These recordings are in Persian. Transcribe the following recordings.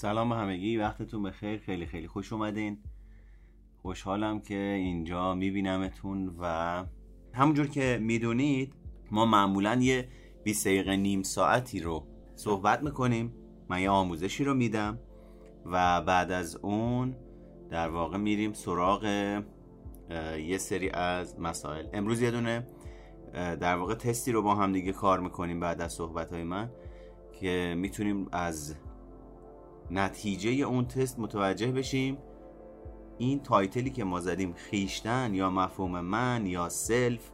سلام به همگی وقتتون بخیر خیلی خیلی خوش اومدین. خوشحالم که اینجا میبینمتون و همونجور که می‌دونید ما معمولا یه 20 دقیقه نیم ساعتی رو صحبت می‌کنیم. من یه آموزشی رو میدم و بعد از اون در واقع میریم سراغ یه سری از مسائل. امروز یه دونه در واقع تستی رو با هم دیگه کار می‌کنیم بعد از صحبت های من که می‌تونیم از نتیجه اون تست متوجه بشیم این title ی که ما زدیم خویشتن یا مفهوم من یا self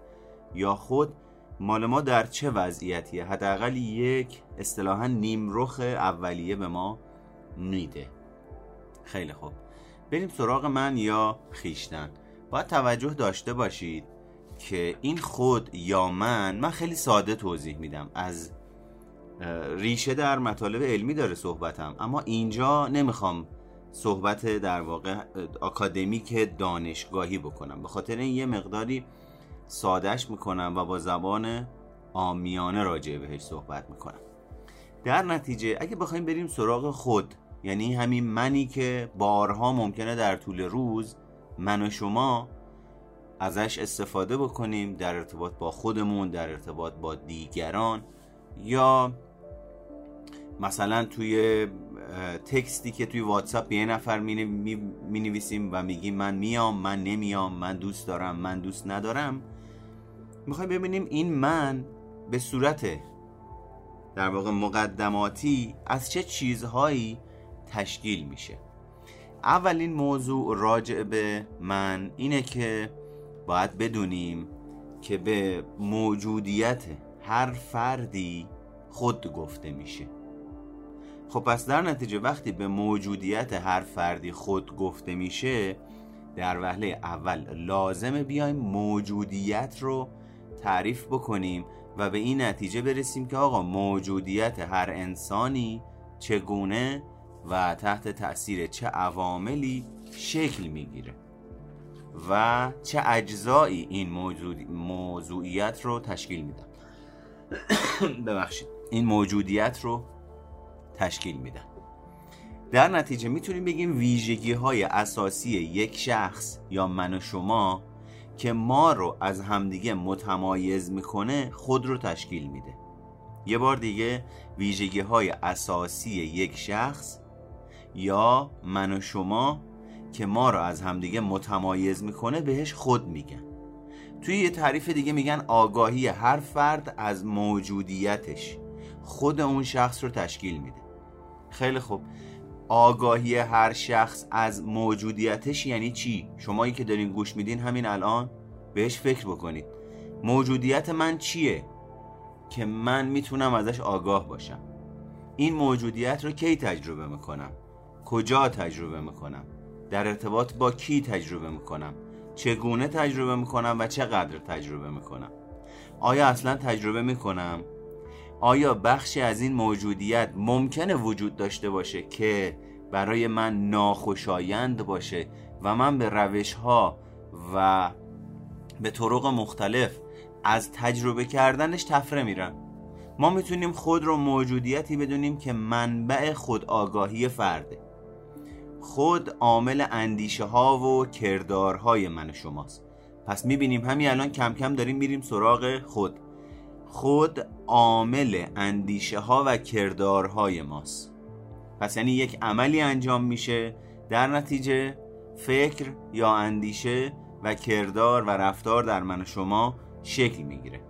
یا خود مال ما در چه وضعیتیه؟ حداقل یک اصطلاحا رخ اولیه به ما میده. خیلی خوب. بریم سراغ من یا خویشتن. باید توجه داشته باشید که این خود یا من من خیلی ساده توضیح میدم. از ریشه در مطالب علمی داره صحبتم. اما اینجا نمی‌خوام صحبت در واقع اکادمیک دانشگاهی بکنم. به خاطر این یه مقداری سادش می‌کنم و با زبان آمیانه راجع بهش صحبت می‌کنم. در نتیجه اگه بخوایم بریم سراغ خود یعنی همین منی که بارها ممکنه در طول روز من و شما ازش استفاده بکنیم در ارتباط با خودمون در ارتباط با دیگران. یا مثلا توی تکستی که توی واتساپ یه نفر می, می نویسیم و میگیم من میام من نمیام من دوست دارم من دوست ندارم می‌خوایم ببینیم این من به صورت در واقع مقدماتی از چه چیزهایی تشکیل میشه. اولین موضوع راجع به من اینه که باید بدونیم که به موجودیت هر فردی خود گفته میشه. خب پس در نتیجه وقتی به موجودیت هر فردی خود گفته میشه در وهله اول لازمه بیایم موجودیت رو تعریف بکنیم و به این نتیجه برسیم که آقا موجودیت هر انسانی چگونه و تحت تاثیر چه عواملی شکل می‌گیره و چه اجزایی این موضوعیت رو تشکیل میدن. ببخشید. این موجودیت رو تشکیل میدن در نتیجه می‌تونیم بگیم ویژگی های اساسی یک شخص یا من و شما که ما رو از همدیگه متمایز می‌کنه خود رو تشکیل میده. یه بار دیگه ویژگی های اساسی یک شخص یا من و شما که ما رو از همدیگه متمایز می‌کنه بهش خود میگن. توی یه تعریف دیگه میگن آگاهی هر فرد از موجودیتش خود اون شخص رو تشکیل میده خیلی خوب آگاهی هر شخص از موجودیتش یعنی چی؟ شمایی که دارین گوش میدین همین الان بهش فکر بکنید موجودیت من چیه؟ که من می‌تونم ازش آگاه باشم این موجودیت رو کی تجربه می‌کنم؟ کجا تجربه می‌کنم؟ در ارتباط با کی تجربه می‌کنم؟ چگونه تجربه می‌کنم و چقدر تجربه می‌کنم؟ آیا اصلا تجربه می‌کنم؟ آیا بخشی از این موجودیت ممکنه وجود داشته باشه که برای من ناخوشایند باشه و من به روش ها و به طرق مختلف از تجربه کردنش تفره میرم ما می‌تونیم خود رو موجودیتی بدونیم که منبع خود آگاهی فرده خود عامل اندیشه ها و کردارهای من شماست. پس می‌بینیم همین الان کم کم داریم میریم سراغ خود. خود عامل اندیشه ها و کردارهای ماست. پس یعنی یک عملی انجام میشه. در نتیجه فکر یا اندیشه و کردار و رفتار در من و شما شکل می‌گیره.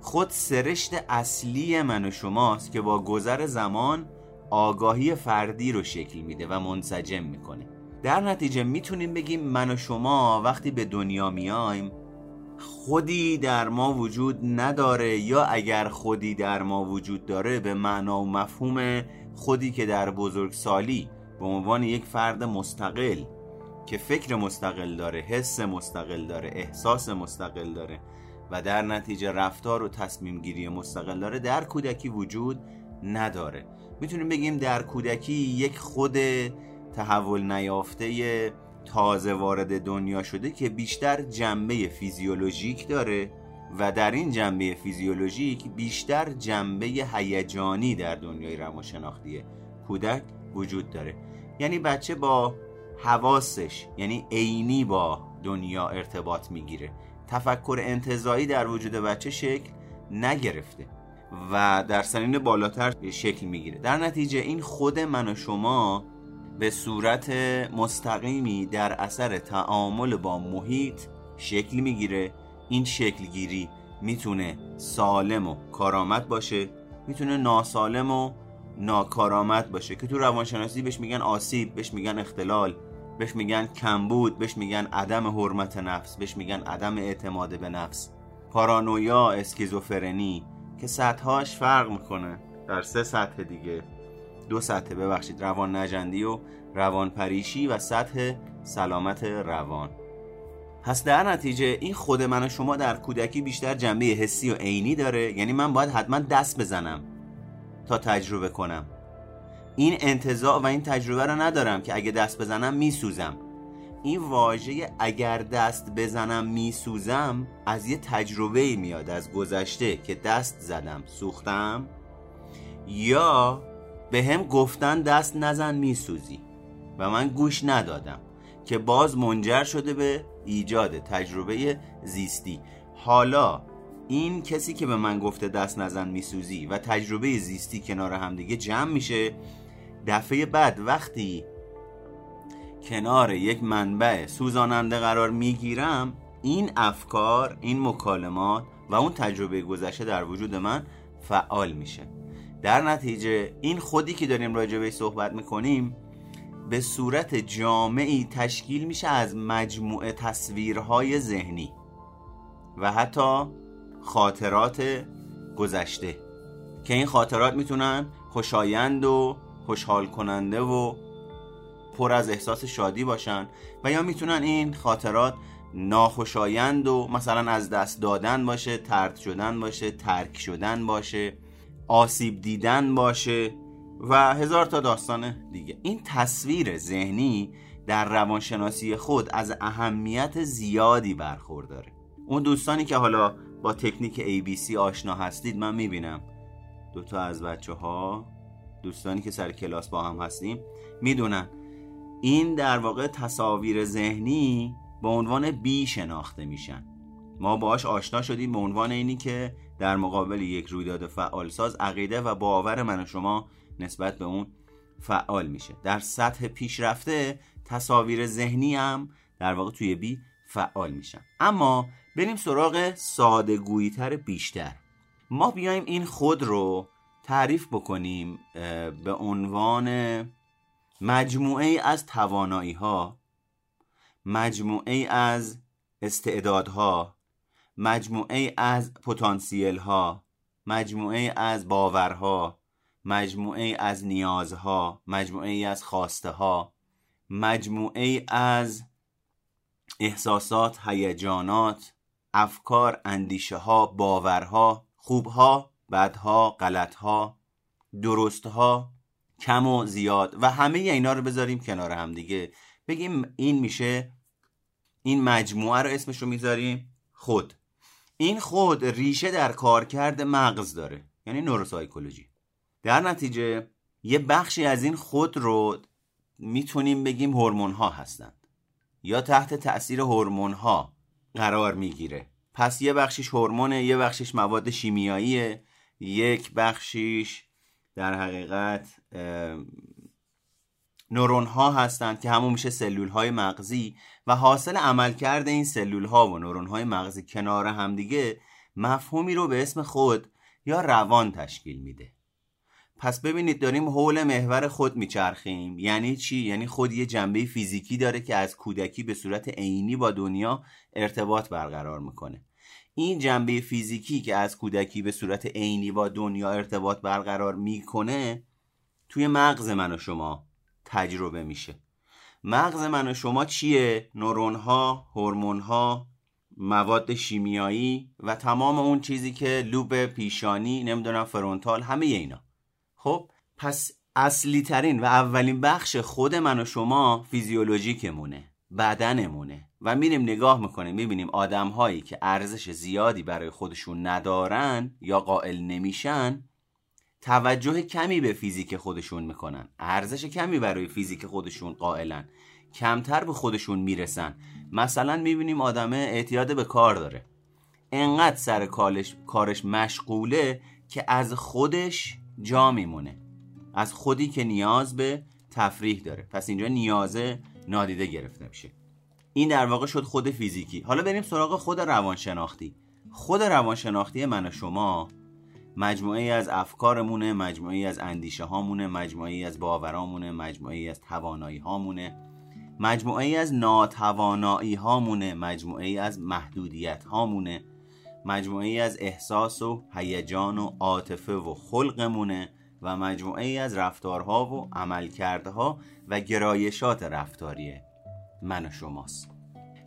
خود سرشت اصلی من و شماست که با گذر زمان آگاهی فردی رو شکل میده و منسجم می‌کنه. در نتیجه می‌تونیم بگیم من و شما وقتی به دنیا میایم خودی در ما وجود نداره یا اگر خودی در ما وجود داره به معنا و مفهوم خودی که در بزرگسالی به عنوان یک فرد مستقل که فکر مستقل داره حس مستقل داره احساس مستقل داره و در نتیجه رفتار و تصمیم گیری مستقل داره در کودکی وجود نداره. می‌تونیم بگیم در کودکی یک خود تحول نیافته تازه وارد دنیا شده که بیشتر جنبه فیزیولوژیک داره و در این جنبه فیزیولوژیک بیشتر جنبه هیجانی در دنیای روانشناختیه. کودک وجود داره. یعنی بچه با حواسش یعنی عینی با دنیا ارتباط می‌گیره. تفکر انتظایی در وجود بچه شکل نگرفته. و در سنین بالاتر شکل می‌گیره. در نتیجه این خود من و شما به صورت مستقیمی در اثر تعامل با محیط شکل می‌گیره. این شکلگیری می‌تونه سالم و کارآمد باشه می‌تونه ناسالم و ناکارآمد باشه که تو روانشناسی بهش میگن آسیب بهش میگن اختلال بهش میگن کمبود بهش میگن عدم حرمت نفس بهش میگن عدم اعتماد به نفس. پارانویا اسکیزوفرنی که سطحهاش فرق می‌کنه. در سه سطح دیگه. دو سطح ببخشید روان نجندی و روان پریشی و سطح سلامت روان. پس در نتیجه این خود من و شما در کودکی بیشتر جنبه حسی و عینی داره. یعنی من باید حتما دست بزنم تا تجربه کنم. این انتظار و این تجربه رو ندارم که اگه دست بزنم میسوزم. این واژه اگر دست بزنم میسوزم از یه تجربه میاد از گذشته که دست زدم سوختم؟ یا به هم گفتن دست نزن میسوزی؟ و من گوش ندادم که باز منجر شده به ایجاد تجربه زیستی. حالا این کسی که به من گفته دست نزن میسوزی و تجربه زیستی کنار همدیگه جمع میشه دفعه بعد وقتی کنار یک منبع سوزاننده قرار می‌گیرم این افکار این مکالمات و اون تجربه گذشته در وجود من فعال میشه. در نتیجه این خودی که داریم راجع صحبت می‌کنیم به صورت جامعی تشکیل میشه از مجموعه تصویرهای ذهنی و حتی خاطرات گذشته. که این خاطرات می‌تونن خوشایند و خوشحال کننده و پر از احساس شادی باشن و یا می‌تونن این خاطرات ناخوشایند و مثلا از دست دادن باشه ترد شدن باشه ترک شدن باشه آسیب دیدن باشه و هزار تا داستان دیگه. این تصویر ذهنی در روانشناسی خود از اهمیت زیادی برخورداره. اون دوستانی که حالا با تکنیک ABC آشنا هستید من می‌بینم. دوتا از بچه ها دوستانی که سر کلاس با هم هستیم می‌دونن این در واقع تصاویر ذهنی به عنوان بی شناخته میشن. ما باهاش آشنا شدیم به عنوان اینی که در مقابل یک رویداد فعالساز عقیده و باور من و شما نسبت به اون فعال میشه. در سطح پیشرفته تصاویر ذهنی هم در واقع توی بی فعال میشن. اما بریم سراغ سادگویی تر بیشتر. ما بیایم این خود رو تعریف بکنیم به عنوان مجموعه از توانایی ها مجموعه از استعدادها مجموعه از پتانسیل ها مجموعه از باورها مجموعه از نیازها مجموعه از خواسته ها مجموعه از احساسات هیجانات افکار اندیشه ها باورها خوبها بدها غلطها درستها کم و زیاد. و همه اینا رو بذاریم کنار هم دیگه. بگیم این میشه این مجموعه رو اسمش رو می‌ذاریم خود. این خود ریشه در کارکرد مغز داره یعنی نوروسایکولوژی در نتیجه یه بخشی از این خود رو می‌تونیم بگیم هورمون ها هستند. یا تحت تاثیر هورمون ها قرار می‌گیره. پس یه بخشیش هورمونه یه بخشیش مواد شیمیاییه یک بخشیش در حقیقت نورون ها هستند که همون میشه سلول های مغزی و حاصل عملکرد این سلول ها و نورون های مغزی کنار همدیگه مفهومی رو به اسم خود یا روان تشکیل میده. پس ببینید داریم حول محور خود میچرخیم. یعنی چی؟ یعنی خود یه جنبه فیزیکی داره که از کودکی به صورت عینی با دنیا ارتباط برقرار می‌کنه. این جنبه فیزیکی که از کودکی به صورت عینی با دنیا ارتباط برقرار می‌کنه توی مغز من و شما تجربه میشه. مغز من و شما چیه؟ نورون ها هورمون ها مواد شیمیایی و تمام اون چیزی که لوب پیشانی نمی‌دونم فرونتال همه اینا. خب پس اصلی ترین و اولین بخش خود من و شما فیزیولوژیکمونه. بدنمونه و میریم نگاه می‌کنیم می‌بینیم آدم هایی که ارزش زیادی برای خودشون ندارن یا قائل نمیشن توجه کمی به فیزیک خودشون می‌کنن ارزش کمی برای فیزیک خودشون قائلن کمتر به خودشون می‌رسن. مثلا می‌بینیم آدم اعتیاد به کار داره. انقدر سر کارش, کارش مشغوله که از خودش جا میمونه. از خودی که نیاز به تفریح داره. پس اینجا نیازه نادیده گرفته میشه. این در واقع شد خود فیزیکی. حالا بریم سراغ خود روانشناختی. خود روانشناختی من و شما مجموعه از افکارمونه مجموعه از اندیشه هامونه مجموعه از باورامونه مجموعه از توانایی هامونه مجموعه از ناتوانایی هامونه مجموعه از محدودیت هامونه مجموعه از احساس و هیجان و عاطفه و خلقمونه و مجموعه از رفتارها و عملکردها و گرایشات رفتاریه. من و شماست.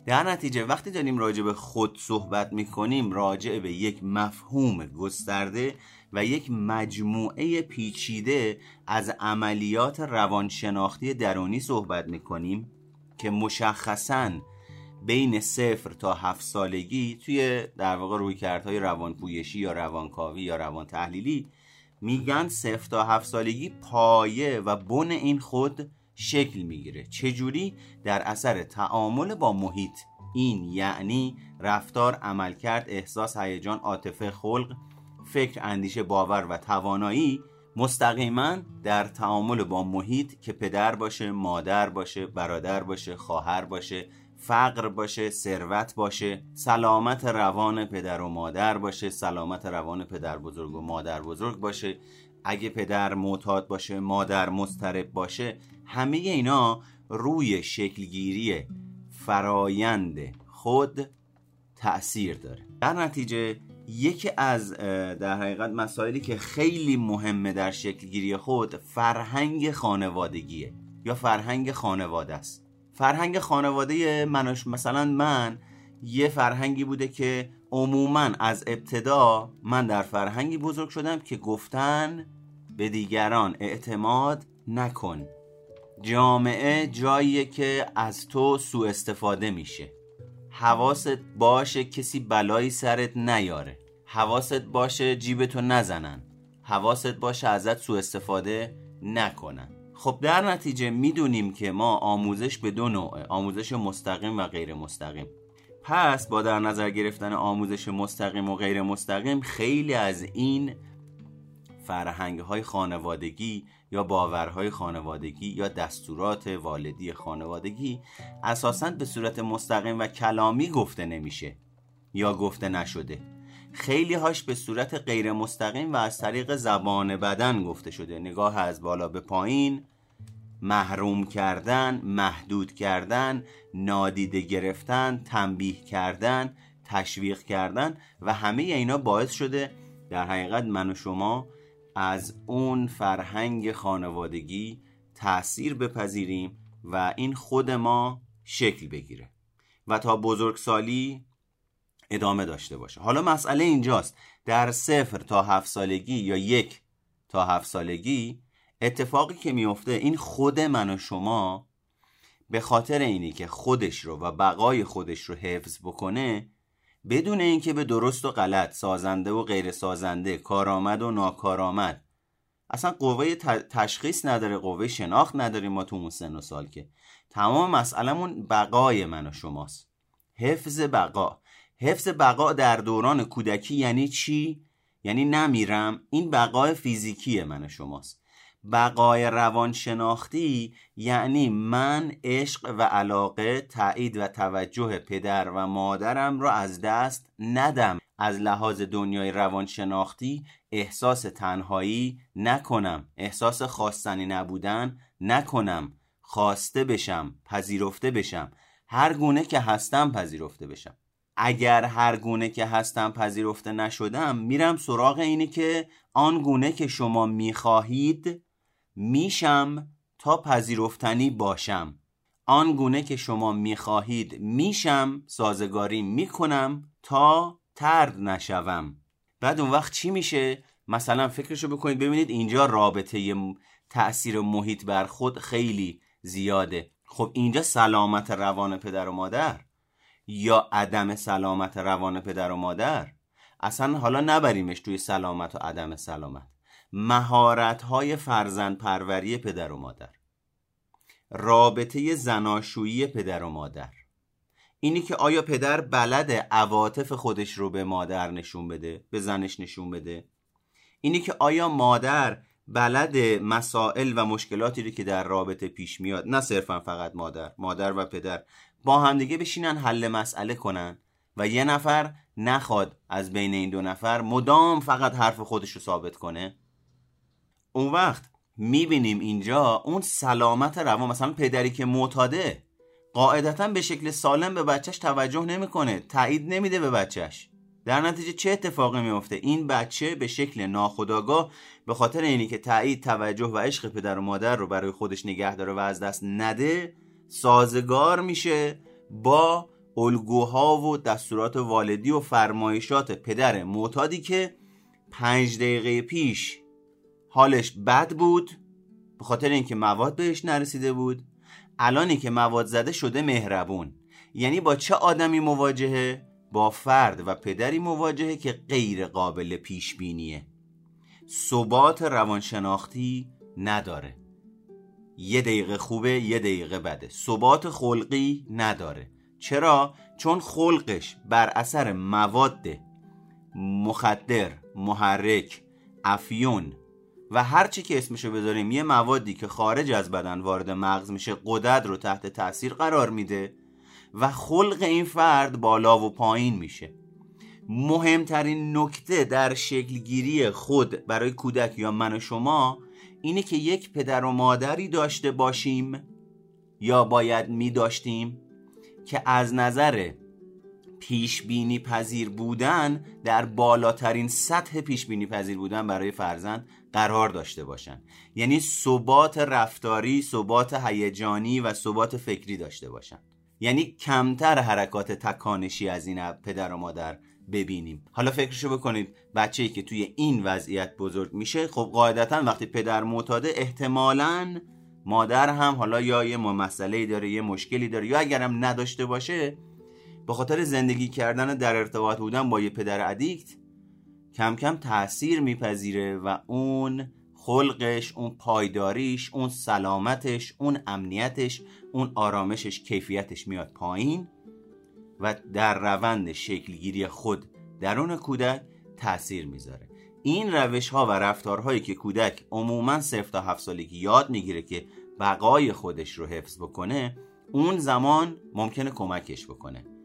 در نتیجه وقتی داریم راجع به خود صحبت می‌کنیم راجع به یک مفهوم گسترده و یک مجموعه پیچیده از عملیات روانشناختی درونی صحبت می‌کنیم که مشخصا بین صفر تا هفت سالگی توی در واقع رویکردهای روانپویشی یا روانکاوی یا روان تحلیلی میگن صفر تا هفت سالگی پایه و بن این خود شکل می‌گیره. چجوری؟ در اثر تعامل با محیط. این یعنی رفتار عملکرد احساس هیجان عاطفه خلق فکر اندیشه باور و توانایی مستقیما در تعامل با محیط که پدر باشه مادر باشه برادر باشه خواهر باشه فقر باشه ثروت باشه سلامت روان پدر و مادر باشه سلامت روان پدر بزرگ و مادر بزرگ باشه. اگه پدر معتاد باشه مادر مضطرب باشه همه اینا روی شکلگیری فرایند خود تأثیر داره. در نتیجه یکی از در حقیقت مسائلی که خیلی مهمه در شکلگیری خود فرهنگ خانوادگیه یا فرهنگ خانواده است. فرهنگ خانواده منش مثلا من یه فرهنگی بوده که عموما از ابتدا من در فرهنگی بزرگ شدم که گفتن به دیگران اعتماد نکن. جامعه جاییه که از تو سوء استفاده میشه. حواست باشه کسی بلایی سرت نیاره. حواست باشه جیبتو نزنن. حواست باشه ازت سوء استفاده نکنن. خب در نتیجه می‌دونیم که ما آموزش به دو نوعه آموزش مستقیم و غیر مستقیم. پس با در نظر گرفتن آموزش مستقیم و غیر مستقیم خیلی از این فرهنگ های خانوادگی یا باورهای خانوادگی یا دستورات والدی خانوادگی اساسا به صورت مستقیم و کلامی گفته نمیشه یا گفته نشده. خیلی هاش به صورت غیر مستقیم و از طریق زبان بدن گفته شده. نگاه از بالا به پایین. محروم کردن محدود کردن نادیده گرفتن تنبیه کردن تشویق کردن و همه اینا باعث شده در حقیقت من و شما از اون فرهنگ خانوادگی تاثیر بپذیریم و این خود ما شکل بگیره و تا بزرگسالی ادامه داشته باشه. حالا مسئله اینجاست. در صفر تا هفت سالگی یا یک تا هفت سالگی اتفاقی که میفته این خود من و شما به خاطر اینی که خودش رو و بقای خودش رو حفظ بکنه بدون اینکه به درست و غلط سازنده و غیر سازنده کارآمد و ناکارآمد. اصلا قوه تشخیص نداره قوه شناخت نداریم ما تو اون سن و سال که. تمام مسئلهمون بقای من و شماست. حفظ بقا. حفظ بقا در دوران کودکی یعنی چی؟ یعنی نمیرم. این بقای فیزیکی من و شماست. بقای روانشناختی یعنی من عشق و علاقه تایید و توجه پدر و مادرم را از دست ندم. از لحاظ دنیای روانشناختی احساس تنهایی نکنم. احساس خواستنی نبودن نکنم. خواسته بشم پذیرفته بشم. هر گونه که هستم پذیرفته بشم. اگر هر گونه که هستم پذیرفته نشدم میرم سراغ اینی که آن گونه که شما می‌خواهید میشم تا پذیرفتنی باشم. آن گونه که شما می‌خواهید میشم سازگاری می‌کنم تا ترد نشوم. بعد اون وقت چی میشه؟ مثلا فکرشو بکنید ببینید اینجا رابطه تاثیر محیط بر خود خیلی زیاده. خب اینجا سلامت روان پدر و مادر یا عدم سلامت روان پدر و مادر؟ اصلا حالا نبریمش توی سلامت و عدم سلامت. مهارت های فرزند پروری پدر و مادر. رابطه زناشویی پدر و مادر. اینی که آیا پدر بلد عواطف خودش رو به مادر نشون بده به زنش نشون بده؟ اینی که آیا مادر بلد مسائل و مشکلاتی رو که در رابطه پیش میاد نه صرفا فقط مادر مادر و پدر با همدیگه بشینن حل مسئله کنن و یه نفر نخواد از بین این دو نفر مدام فقط حرف خودش رو ثابت کنه؟ اون وقت می‌بینیم اینجا اون سلامت روان مثلا پدری که معتاده قاعدتا به شکل سالم به بچهش توجه نمی‌کنه تایید نمیده به بچهش. در نتیجه چه اتفاقی میفته این بچه به شکل ناخودآگاه به خاطر اینی که تایید توجه و عشق پدر و مادر رو برای خودش نگه داره و از دست نده سازگار میشه با الگوها و دستورات والدی و فرمایشات پدر معتادی که پنج دقیقه پیش حالش بد بود به خاطر اینکه مواد بهش نرسیده بود. الانی که مواد زده شده مهربون. یعنی با چه آدمی مواجهه؟ با فرد و پدری مواجهه که غیر قابل پیش بینیه ثبات روانشناختی نداره. یه دقیقه خوبه یه دقیقه بده. ثبات خلقی نداره. چرا؟ چون خلقش بر اثر مواد مخدر، محرک، افیون و هر چی که اسمشو بذاریم یه موادی که خارج از بدن وارد مغز میشه قدرت رو تحت تاثیر قرار میده و خلق این فرد بالا و پایین میشه. مهمترین نکته در شکلگیری خود برای کودک یا من و شما اینه که یک پدر و مادری داشته باشیم یا باید می داشتیم که از نظر پیش بینی پذیر بودن در بالاترین سطح پیش بینی پذیر بودن برای فرزند قرار داشته باشند یعنی ثبات رفتاری ثبات هیجانی و ثبات فکری داشته باشند یعنی کمتر حرکات تکانشی از این پدر و مادر ببینیم. حالا فکرشو بکنید بچه ای که توی این وضعیت بزرگ میشه خب قاعدتا وقتی پدر معتاده احتمالا مادر هم حالا یا یه مسئله داره یه مشکلی داره یا اگرم نداشته باشه به خاطر زندگی کردن در ارتباط بودن با یه پدر ادیکت کم کم تاثیر میپذیره و اون خلقش اون پایداریش اون سلامتش اون امنیتش اون آرامشش کیفیتش میاد پایین و در روند شکلگیری خود درون کودک تاثیر می‌ذاره. این روش ها و رفتارهایی که کودک عموما صرف تا هفت سالگی یاد می‌گیره که بقای خودش رو حفظ بکنه اون زمان ممکنه کمکش بکنه.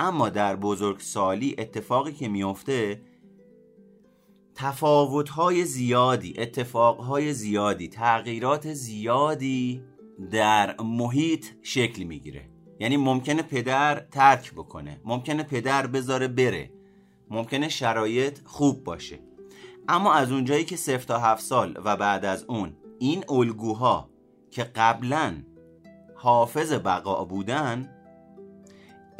اما در بزرگسالی اتفاقی که میفته تفاوت‌های زیادی اتفاقهای زیادی تغییرات زیادی در محیط شکل می‌گیره. یعنی ممکنه پدر ترک بکنه ممکنه پدر بذاره بره ممکنه شرایط خوب باشه. اما از اونجایی که صفر تا هفت سال و بعد از اون این الگوها که قبلا حافظ بقا بودن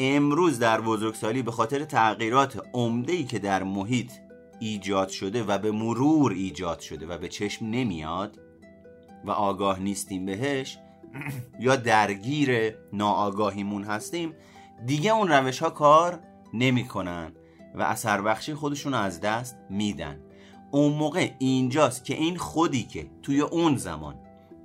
امروز در بزرگسالی به خاطر تغییرات عمده که در محیط ایجاد شده و به مرور ایجاد شده و به چشم نمیاد و آگاه نیستیم بهش یا درگیر ناآگاهیمون هستیم دیگه اون روش ها کار نمی‌کنن و اثر بخشی خودشون از دست میدن. اون موقع اینجاست که این خودی که توی اون زمان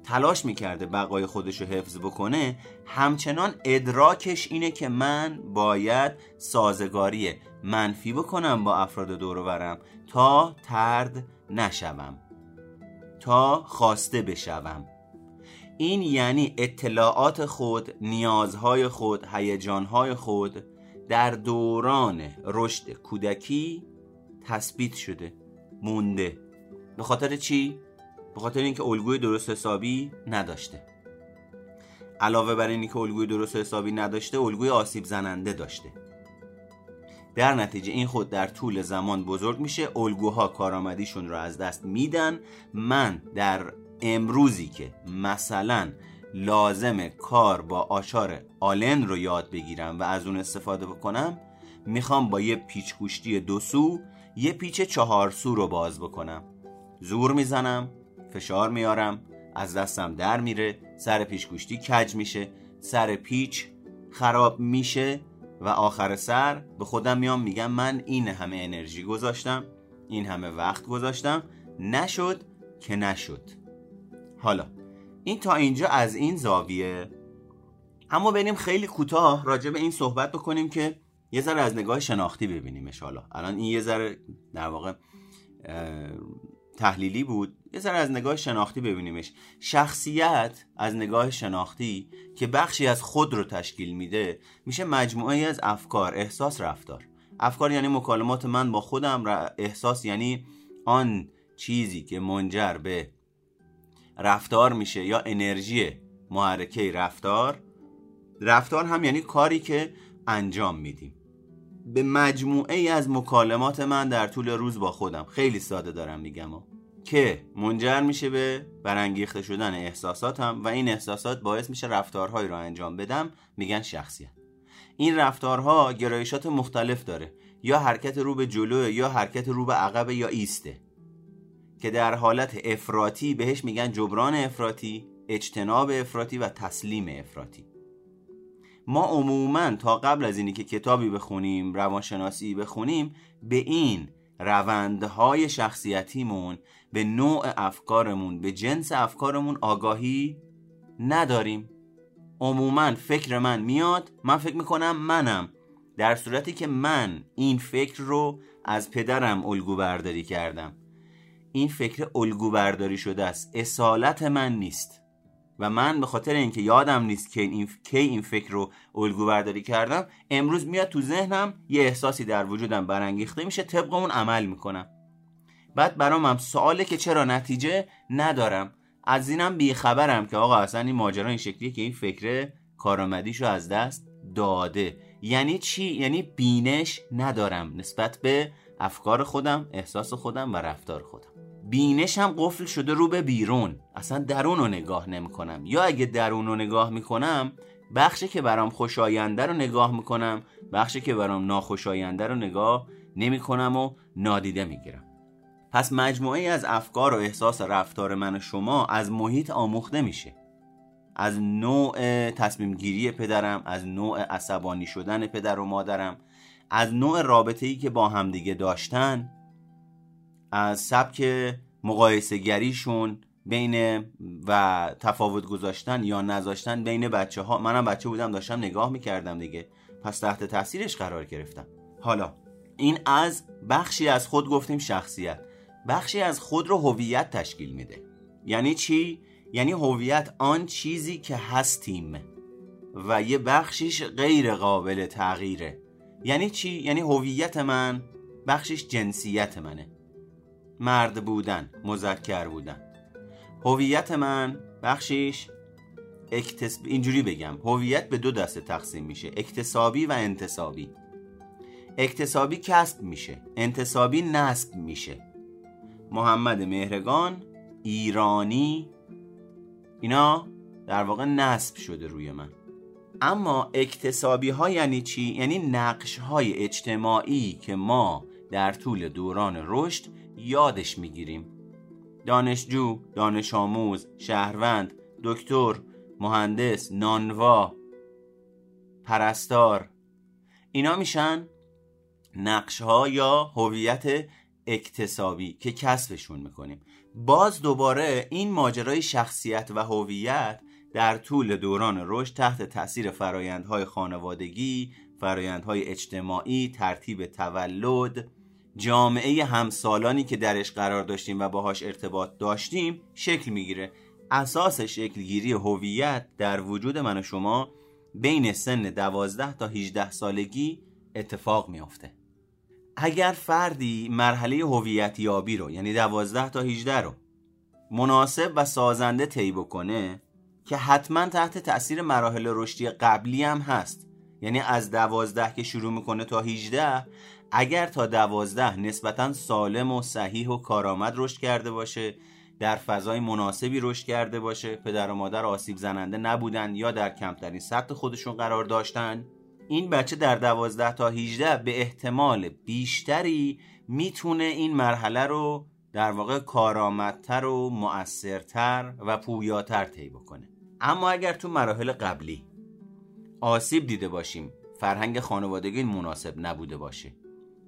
تلاش می‌کرده بقای خودش رو حفظ بکنه همچنان ادراکش اینه که من باید سازگاری منفی بکنم با افراد دور برم تا ترد نشوم. تا خواسته بشوم. این یعنی اطلاعات خود نیازهای خود هیجانهای خود در دوران رشد کودکی تثبیت شده مونده. به خاطر چی؟ به خاطر اینکه الگوی درست حسابی نداشته. علاوه بر اینکه الگوی درست حسابی نداشته الگوی آسیب زننده داشته. در نتیجه این خود در طول زمان بزرگ میشه الگوها کارآمدیشون رو از دست میدن. من در امروزی که مثلا لازم کار با آشار آلن رو یاد بگیرم و از اون استفاده بکنم می‌خوام با یه پیچ گوشتی دو سو یه پیچ چهار سو رو باز بکنم. زور می‌زنم. فشار میارم از دستم در میره سر پیچ گوشتی کج میشه سر پیچ خراب میشه و آخر سر به خودم میام میگم من این همه انرژی گذاشتم این همه وقت گذاشتم نشد که نشد. حالا این تا اینجا از این زاویه. اما بریم خیلی کوتاه راجع به این صحبت بکنیم که یه ذره از نگاه شناختی ببینیمش حالا. الان این یه ذره در واقع تحلیلی بود. یه ذره از نگاه شناختی ببینیمش. شخصیت از نگاه شناختی که بخشی از خود رو تشکیل میده میشه مجموعه از افکار احساس رفتار. افکار یعنی مکالمات من با خودم احساس یعنی آن چیزی که منجر به رفتار میشه یا انرژی محرکه رفتار. رفتار هم یعنی کاری که انجام میدیم. به مجموعه ای از مکالمات من در طول روز با خودم. خیلی ساده دارم میگم. که منجر میشه به برانگیخته شدن احساساتم و این احساسات باعث میشه رفتارهایی رو انجام بدم میگن شخصیت. این رفتارها گرایشات مختلف داره. یا حرکت رو به جلو یا حرکت رو به عقب یا ایسته. که در حالت افراطی بهش میگن جبران افراطی اجتناب افراطی و تسلیم افراطی. ما عموما تا قبل از اینی که کتابی بخونیم روانشناسی بخونیم به این روندهای شخصیتیمون به نوع افکارمون به جنس افکارمون آگاهی نداریم. عموما فکر من میاد من فکر می‌کنم منم. در صورتی که من این فکر رو از پدرم الگو برداری کردم. این فکر الگو برداری شده است. اصالت من نیست. و من به خاطر اینکه یادم نیست که این کی این فکر رو الگو برداری کردم امروز میاد تو ذهنم یه احساسی در وجودم برانگیخته میشه طبق اون عمل می‌کنم بعد برام هم سواله که چرا نتیجه ندارم. از اینم بیخبرم که آقا اصلا این ماجرا این شکلیه که این فکر کارآمدیشو از دست داده. یعنی چی؟ یعنی بینش ندارم نسبت به افکار خودم احساس خودم و رفتار خودم. بینش هم قفل شده رو به بیرون. اصلا درون رو نگاه نمی‌کنم. یا اگه درون رو نگاه می‌کنم بخشی که برام خوشاینده رو نگاه می‌کنم بخشی که برام ناخوشاینده رو نگاه نمی‌کنم و نادیده می‌گیرم. پس مجموعه از افکار و احساس رفتار من و شما از محیط آموخته میشه. از نوع تصمیم گیری پدرم از نوع عصبانی شدن پدر و مادرم از نوع رابطه ای که با همدیگه داشتن از سبک مقایسه گریشون بین و تفاوت گذاشتن یا نذاشتن بین بچه ها منم بچه بودم داشتم نگاه می‌کردم دیگه. پس تحت تاثیرش قرار گرفتم. حالا این از بخشی از خود گفتیم شخصیت. بخشی از خود رو هویت تشکیل میده. یعنی چی؟ یعنی هویت آن چیزی که هستیم و یه بخشیش غیر قابل تغییره. یعنی چی؟ یعنی هویت من بخشش جنسیت منه. مرد بودن مذکر بودن. هویت من بخشیش اکتس... اینجوری بگم. هویت به دو دسته تقسیم میشه. اکتسابی و انتصابی اکتسابی کسب میشه. انتصابی نسب میشه. محمد مهرگان ایرانی. اینا در واقع نسب شده روی من. اما اکتسابی ها یعنی چی؟ یعنی نقش های اجتماعی که ما در طول دوران رشد یادش می‌گیریم. دانشجو، دانش آموز، شهروند، دکتر، مهندس، نانوا، پرستار. اینا میشن نقش ها یا هویت اکتسابی که کسبشون می‌کنیم. باز دوباره این ماجرای شخصیت و هویت در طول دوران رشد تحت تاثیر فرایندهای خانوادگی، فرایندهای اجتماعی، ترتیب تولد، جامعه همسالانی که درش قرار داشتیم و باهاش ارتباط داشتیم شکل می‌گیره. اساس شکلگیری هویت در وجود من و شما بین سن 12 تا 18 سالگی اتفاق میافته. اگر فردی مرحله هویت یابی رو یعنی 12 تا 18 رو مناسب و سازنده طی بکنه که حتما تحت تاثیر مراحل رشدی قبلی هم هست. یعنی از 12 که شروع می‌کنه تا 18 اگر تا 12 نسبتا سالم و صحیح و کارآمد رشد کرده باشه در فضای مناسبی رشد کرده باشه پدر و مادر آسیب زننده نبودن یا در کمترین سطح خودشون قرار داشتن این بچه در 12 تا 18 به احتمال بیشتری می‌تونه این مرحله رو در واقع کارآمدتر و مؤثرتر و پویاتر طی بکنه. اما اگر تو مراحل قبلی آسیب دیده باشیم فرهنگ خانوادگی مناسب نبوده باشه.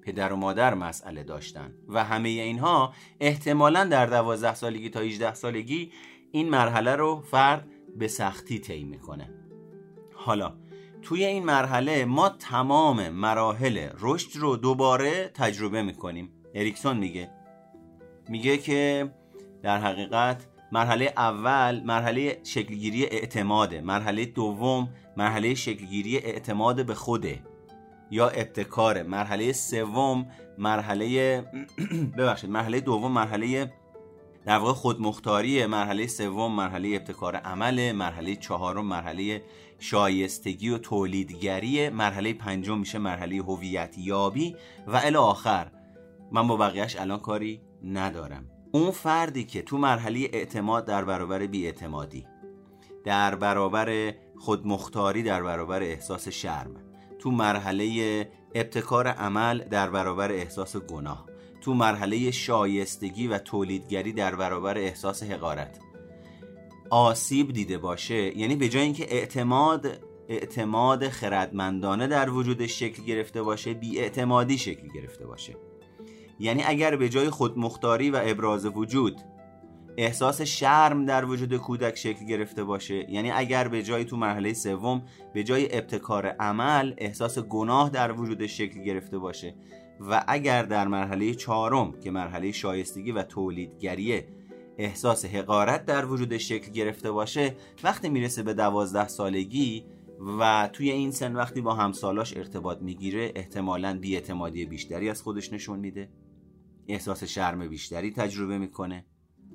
پدر و مادر مسئله داشتن و همه اینها احتمالا در دوازده سالگی تا 18 سالگی این مرحله رو فرد به سختی طی می‌کنه. حالا توی این مرحله ما تمام مراحل رشد رو دوباره تجربه می‌کنیم. اریکسون میگه. میگه که در حقیقت مرحله اول مرحله شکلگیری اعتماده مرحله دوم مرحله شکلگیری اعتماد به خوده یا ابتکاره مرحله سوم مرحله ببخشید مرحله دوم مرحله در واقع خودمختاری مرحله سوم مرحله ابتکار عمل مرحله چهارم مرحله شایستگی و تولیدگری مرحله پنجم میشه مرحله هویت یابی و الی آخر من با بقیهش الان کاری ندارم. اون فردی که تو مرحله اعتماد در برابر بیاعتمادی در برابر خودمختاری در برابر احساس شرم تو مرحله ابتکار عمل در برابر احساس گناه تو مرحله شایستگی و تولیدگری در برابر احساس حقارت آسیب دیده باشه یعنی به جای اینکه اعتماد اعتماد خردمندانه در وجودش شکل گرفته باشه بی اعتمادی شکل گرفته باشه. یعنی اگر به جای خودمختاری و ابراز وجود احساس شرم در وجود کودک شکل گرفته باشه یعنی اگر به جای تو مرحله سوم به جای ابتکار عمل احساس گناه در وجودش شکل گرفته باشه و اگر در مرحله چهارم که مرحله شایستگی و تولیدگریه احساس حقارت در وجودش شکل گرفته باشه وقتی می‌رسه به دوازده سالگی و توی این سن وقتی با همسالاش ارتباط می‌گیره احتمالا بیاعتمادی بیشتری از خودش نشون میده. احساس شرم بیشتری تجربه می‌کنه.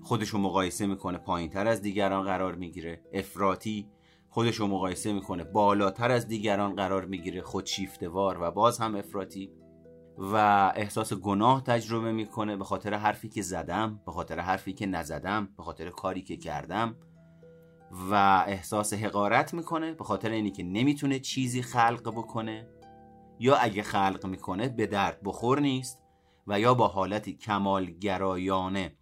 خودش رو مقایسه می‌کنه پایین تر از دیگران قرار می‌گیره. افراطی خودش رو مقایسه می‌کنه بالاتر از دیگران قرار می‌گیره. خودشیفتوار و باز هم افراطی. و احساس گناه تجربه می‌کنه به خاطر حرفی که زدم به خاطر حرفی که نزدم به خاطر کاری که کردم و احساس حقارت می‌کنه به خاطر اینی که نمی‌تونه چیزی خلق بکنه یا اگه خلق می‌کنه به درد بخور نیست و یا با حالتی کمالگرایانه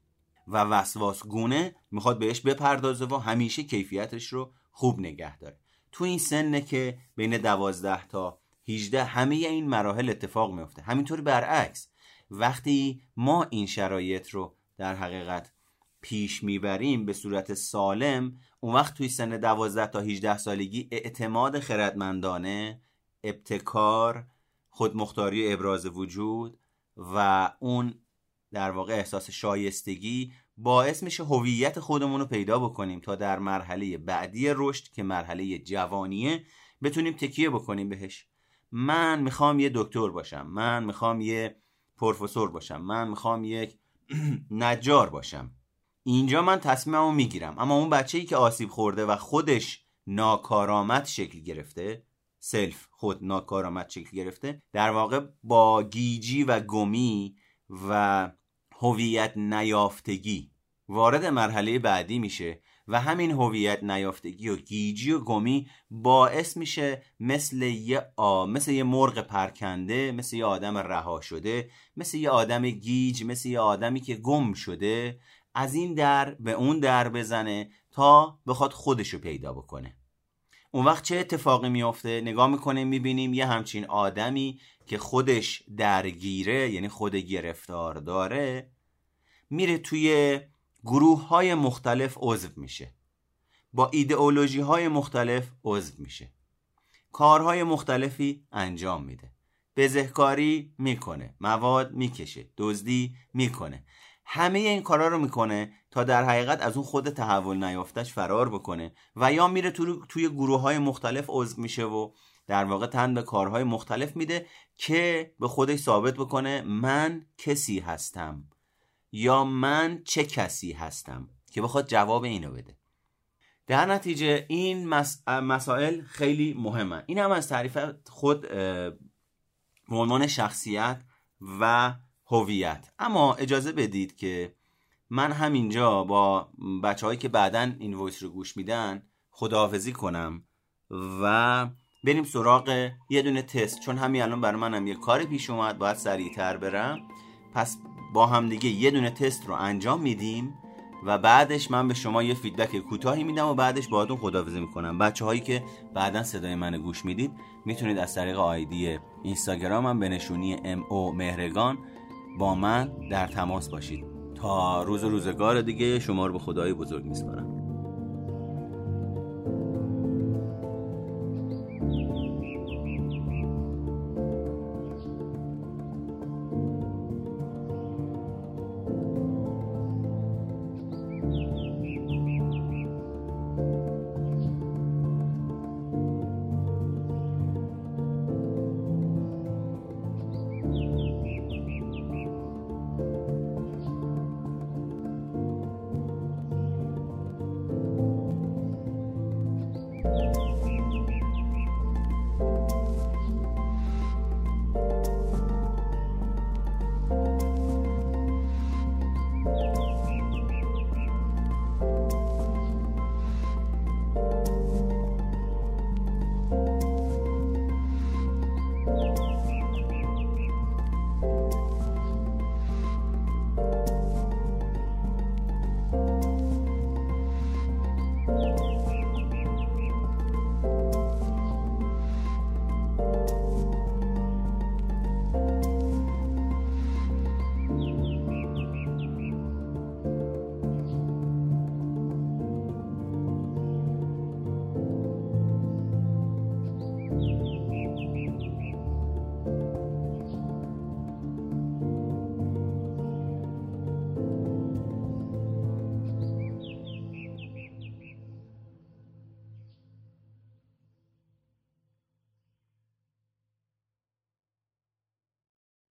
و وسواس گونه می‌خواد بهش بپردازه و همیشه کیفیتش رو خوب نگه داره. تو این سنه که بین دوازده تا 18 همه این مراحل اتفاق میفته همینطوری برعکس. وقتی ما این شرایط رو در حقیقت پیش می‌بریم به صورت سالم اون وقت توی سن 12 تا 18 سالگی اعتماد خردمندانه ابتکار خودمختاری ابراز وجود و اون در واقع احساس شایستگی باعث میشه هویت خودمون رو پیدا بکنیم تا در مرحله بعدی رشد که مرحله جوانیه بتونیم تکیه بکنیم بهش. من می‌خوام یه دکتر باشم من می‌خوام یه پروفسور باشم من می‌خوام یک نجار باشم. اینجا من تصمیممو می‌گیرم. اما اون بچه ای که آسیب خورده و خودش ناکارآمد شکل گرفته سلف خود ناکارآمد شکل گرفته در واقع با گیجی و گمی و هویت نیافتگی وارد مرحله بعدی میشه. و همین هویت نیافتگی و گیجی و گمی باعث میشه مثل یه آ مثل یه مرغ پرکنده مثل یه آدم رها شده مثل یه آدم گیج مثل یه آدمی که گم شده از این در به اون در بزنه تا بخواد خودشو پیدا بکنه. اون وقت چه اتفاقی میافته؟ نگاه می‌کنیم می‌بینیم یه همچین آدمی که خودش درگیره یعنی خود گرفتار داره میره توی گروه های مختلف عضو میشه. با ایدئولوژی های مختلف عضو میشه. کارهای مختلفی انجام میده. بزهکاری می‌کنه مواد می‌کشه دزدی می‌کنه. همه این کارا رو می‌کنه تا در حقیقت از اون خود تحول نیافتش فرار بکنه و یا میره تو توی گروه های مختلف عضو میشه و در واقع تن به کارهای مختلف میده که به خودش ثابت بکنه من کسی هستم. یا من چه کسی هستم که بخواد جواب اینو بده. در نتیجه این مسائل خیلی مهمه. این هم از تعریف خود به عنوان شخصیت و هویت. اما اجازه بدید که من همینجا با بچه هایی که بعدا این وایس رو گوش میدن خداحافظی کنم و بریم سراغ یه دونه تست چون همین الان برای منم یه کاری پیش اومد باید سریعتر برم. پس با هم دیگه یه دونه تست رو انجام میدیم و بعدش من به شما یه فیدبک کوتاهی میدم و بعدش باهاتون خداحافظی می‌کنم. بچه هایی که بعدا صدای من گوش می‌دید می‌تونید از طریق آیدی اینستاگرامم به نشونی ام مهرگان با من در تماس باشید. تا روز روزگار دیگه شما رو به خدای بزرگ میسپارم.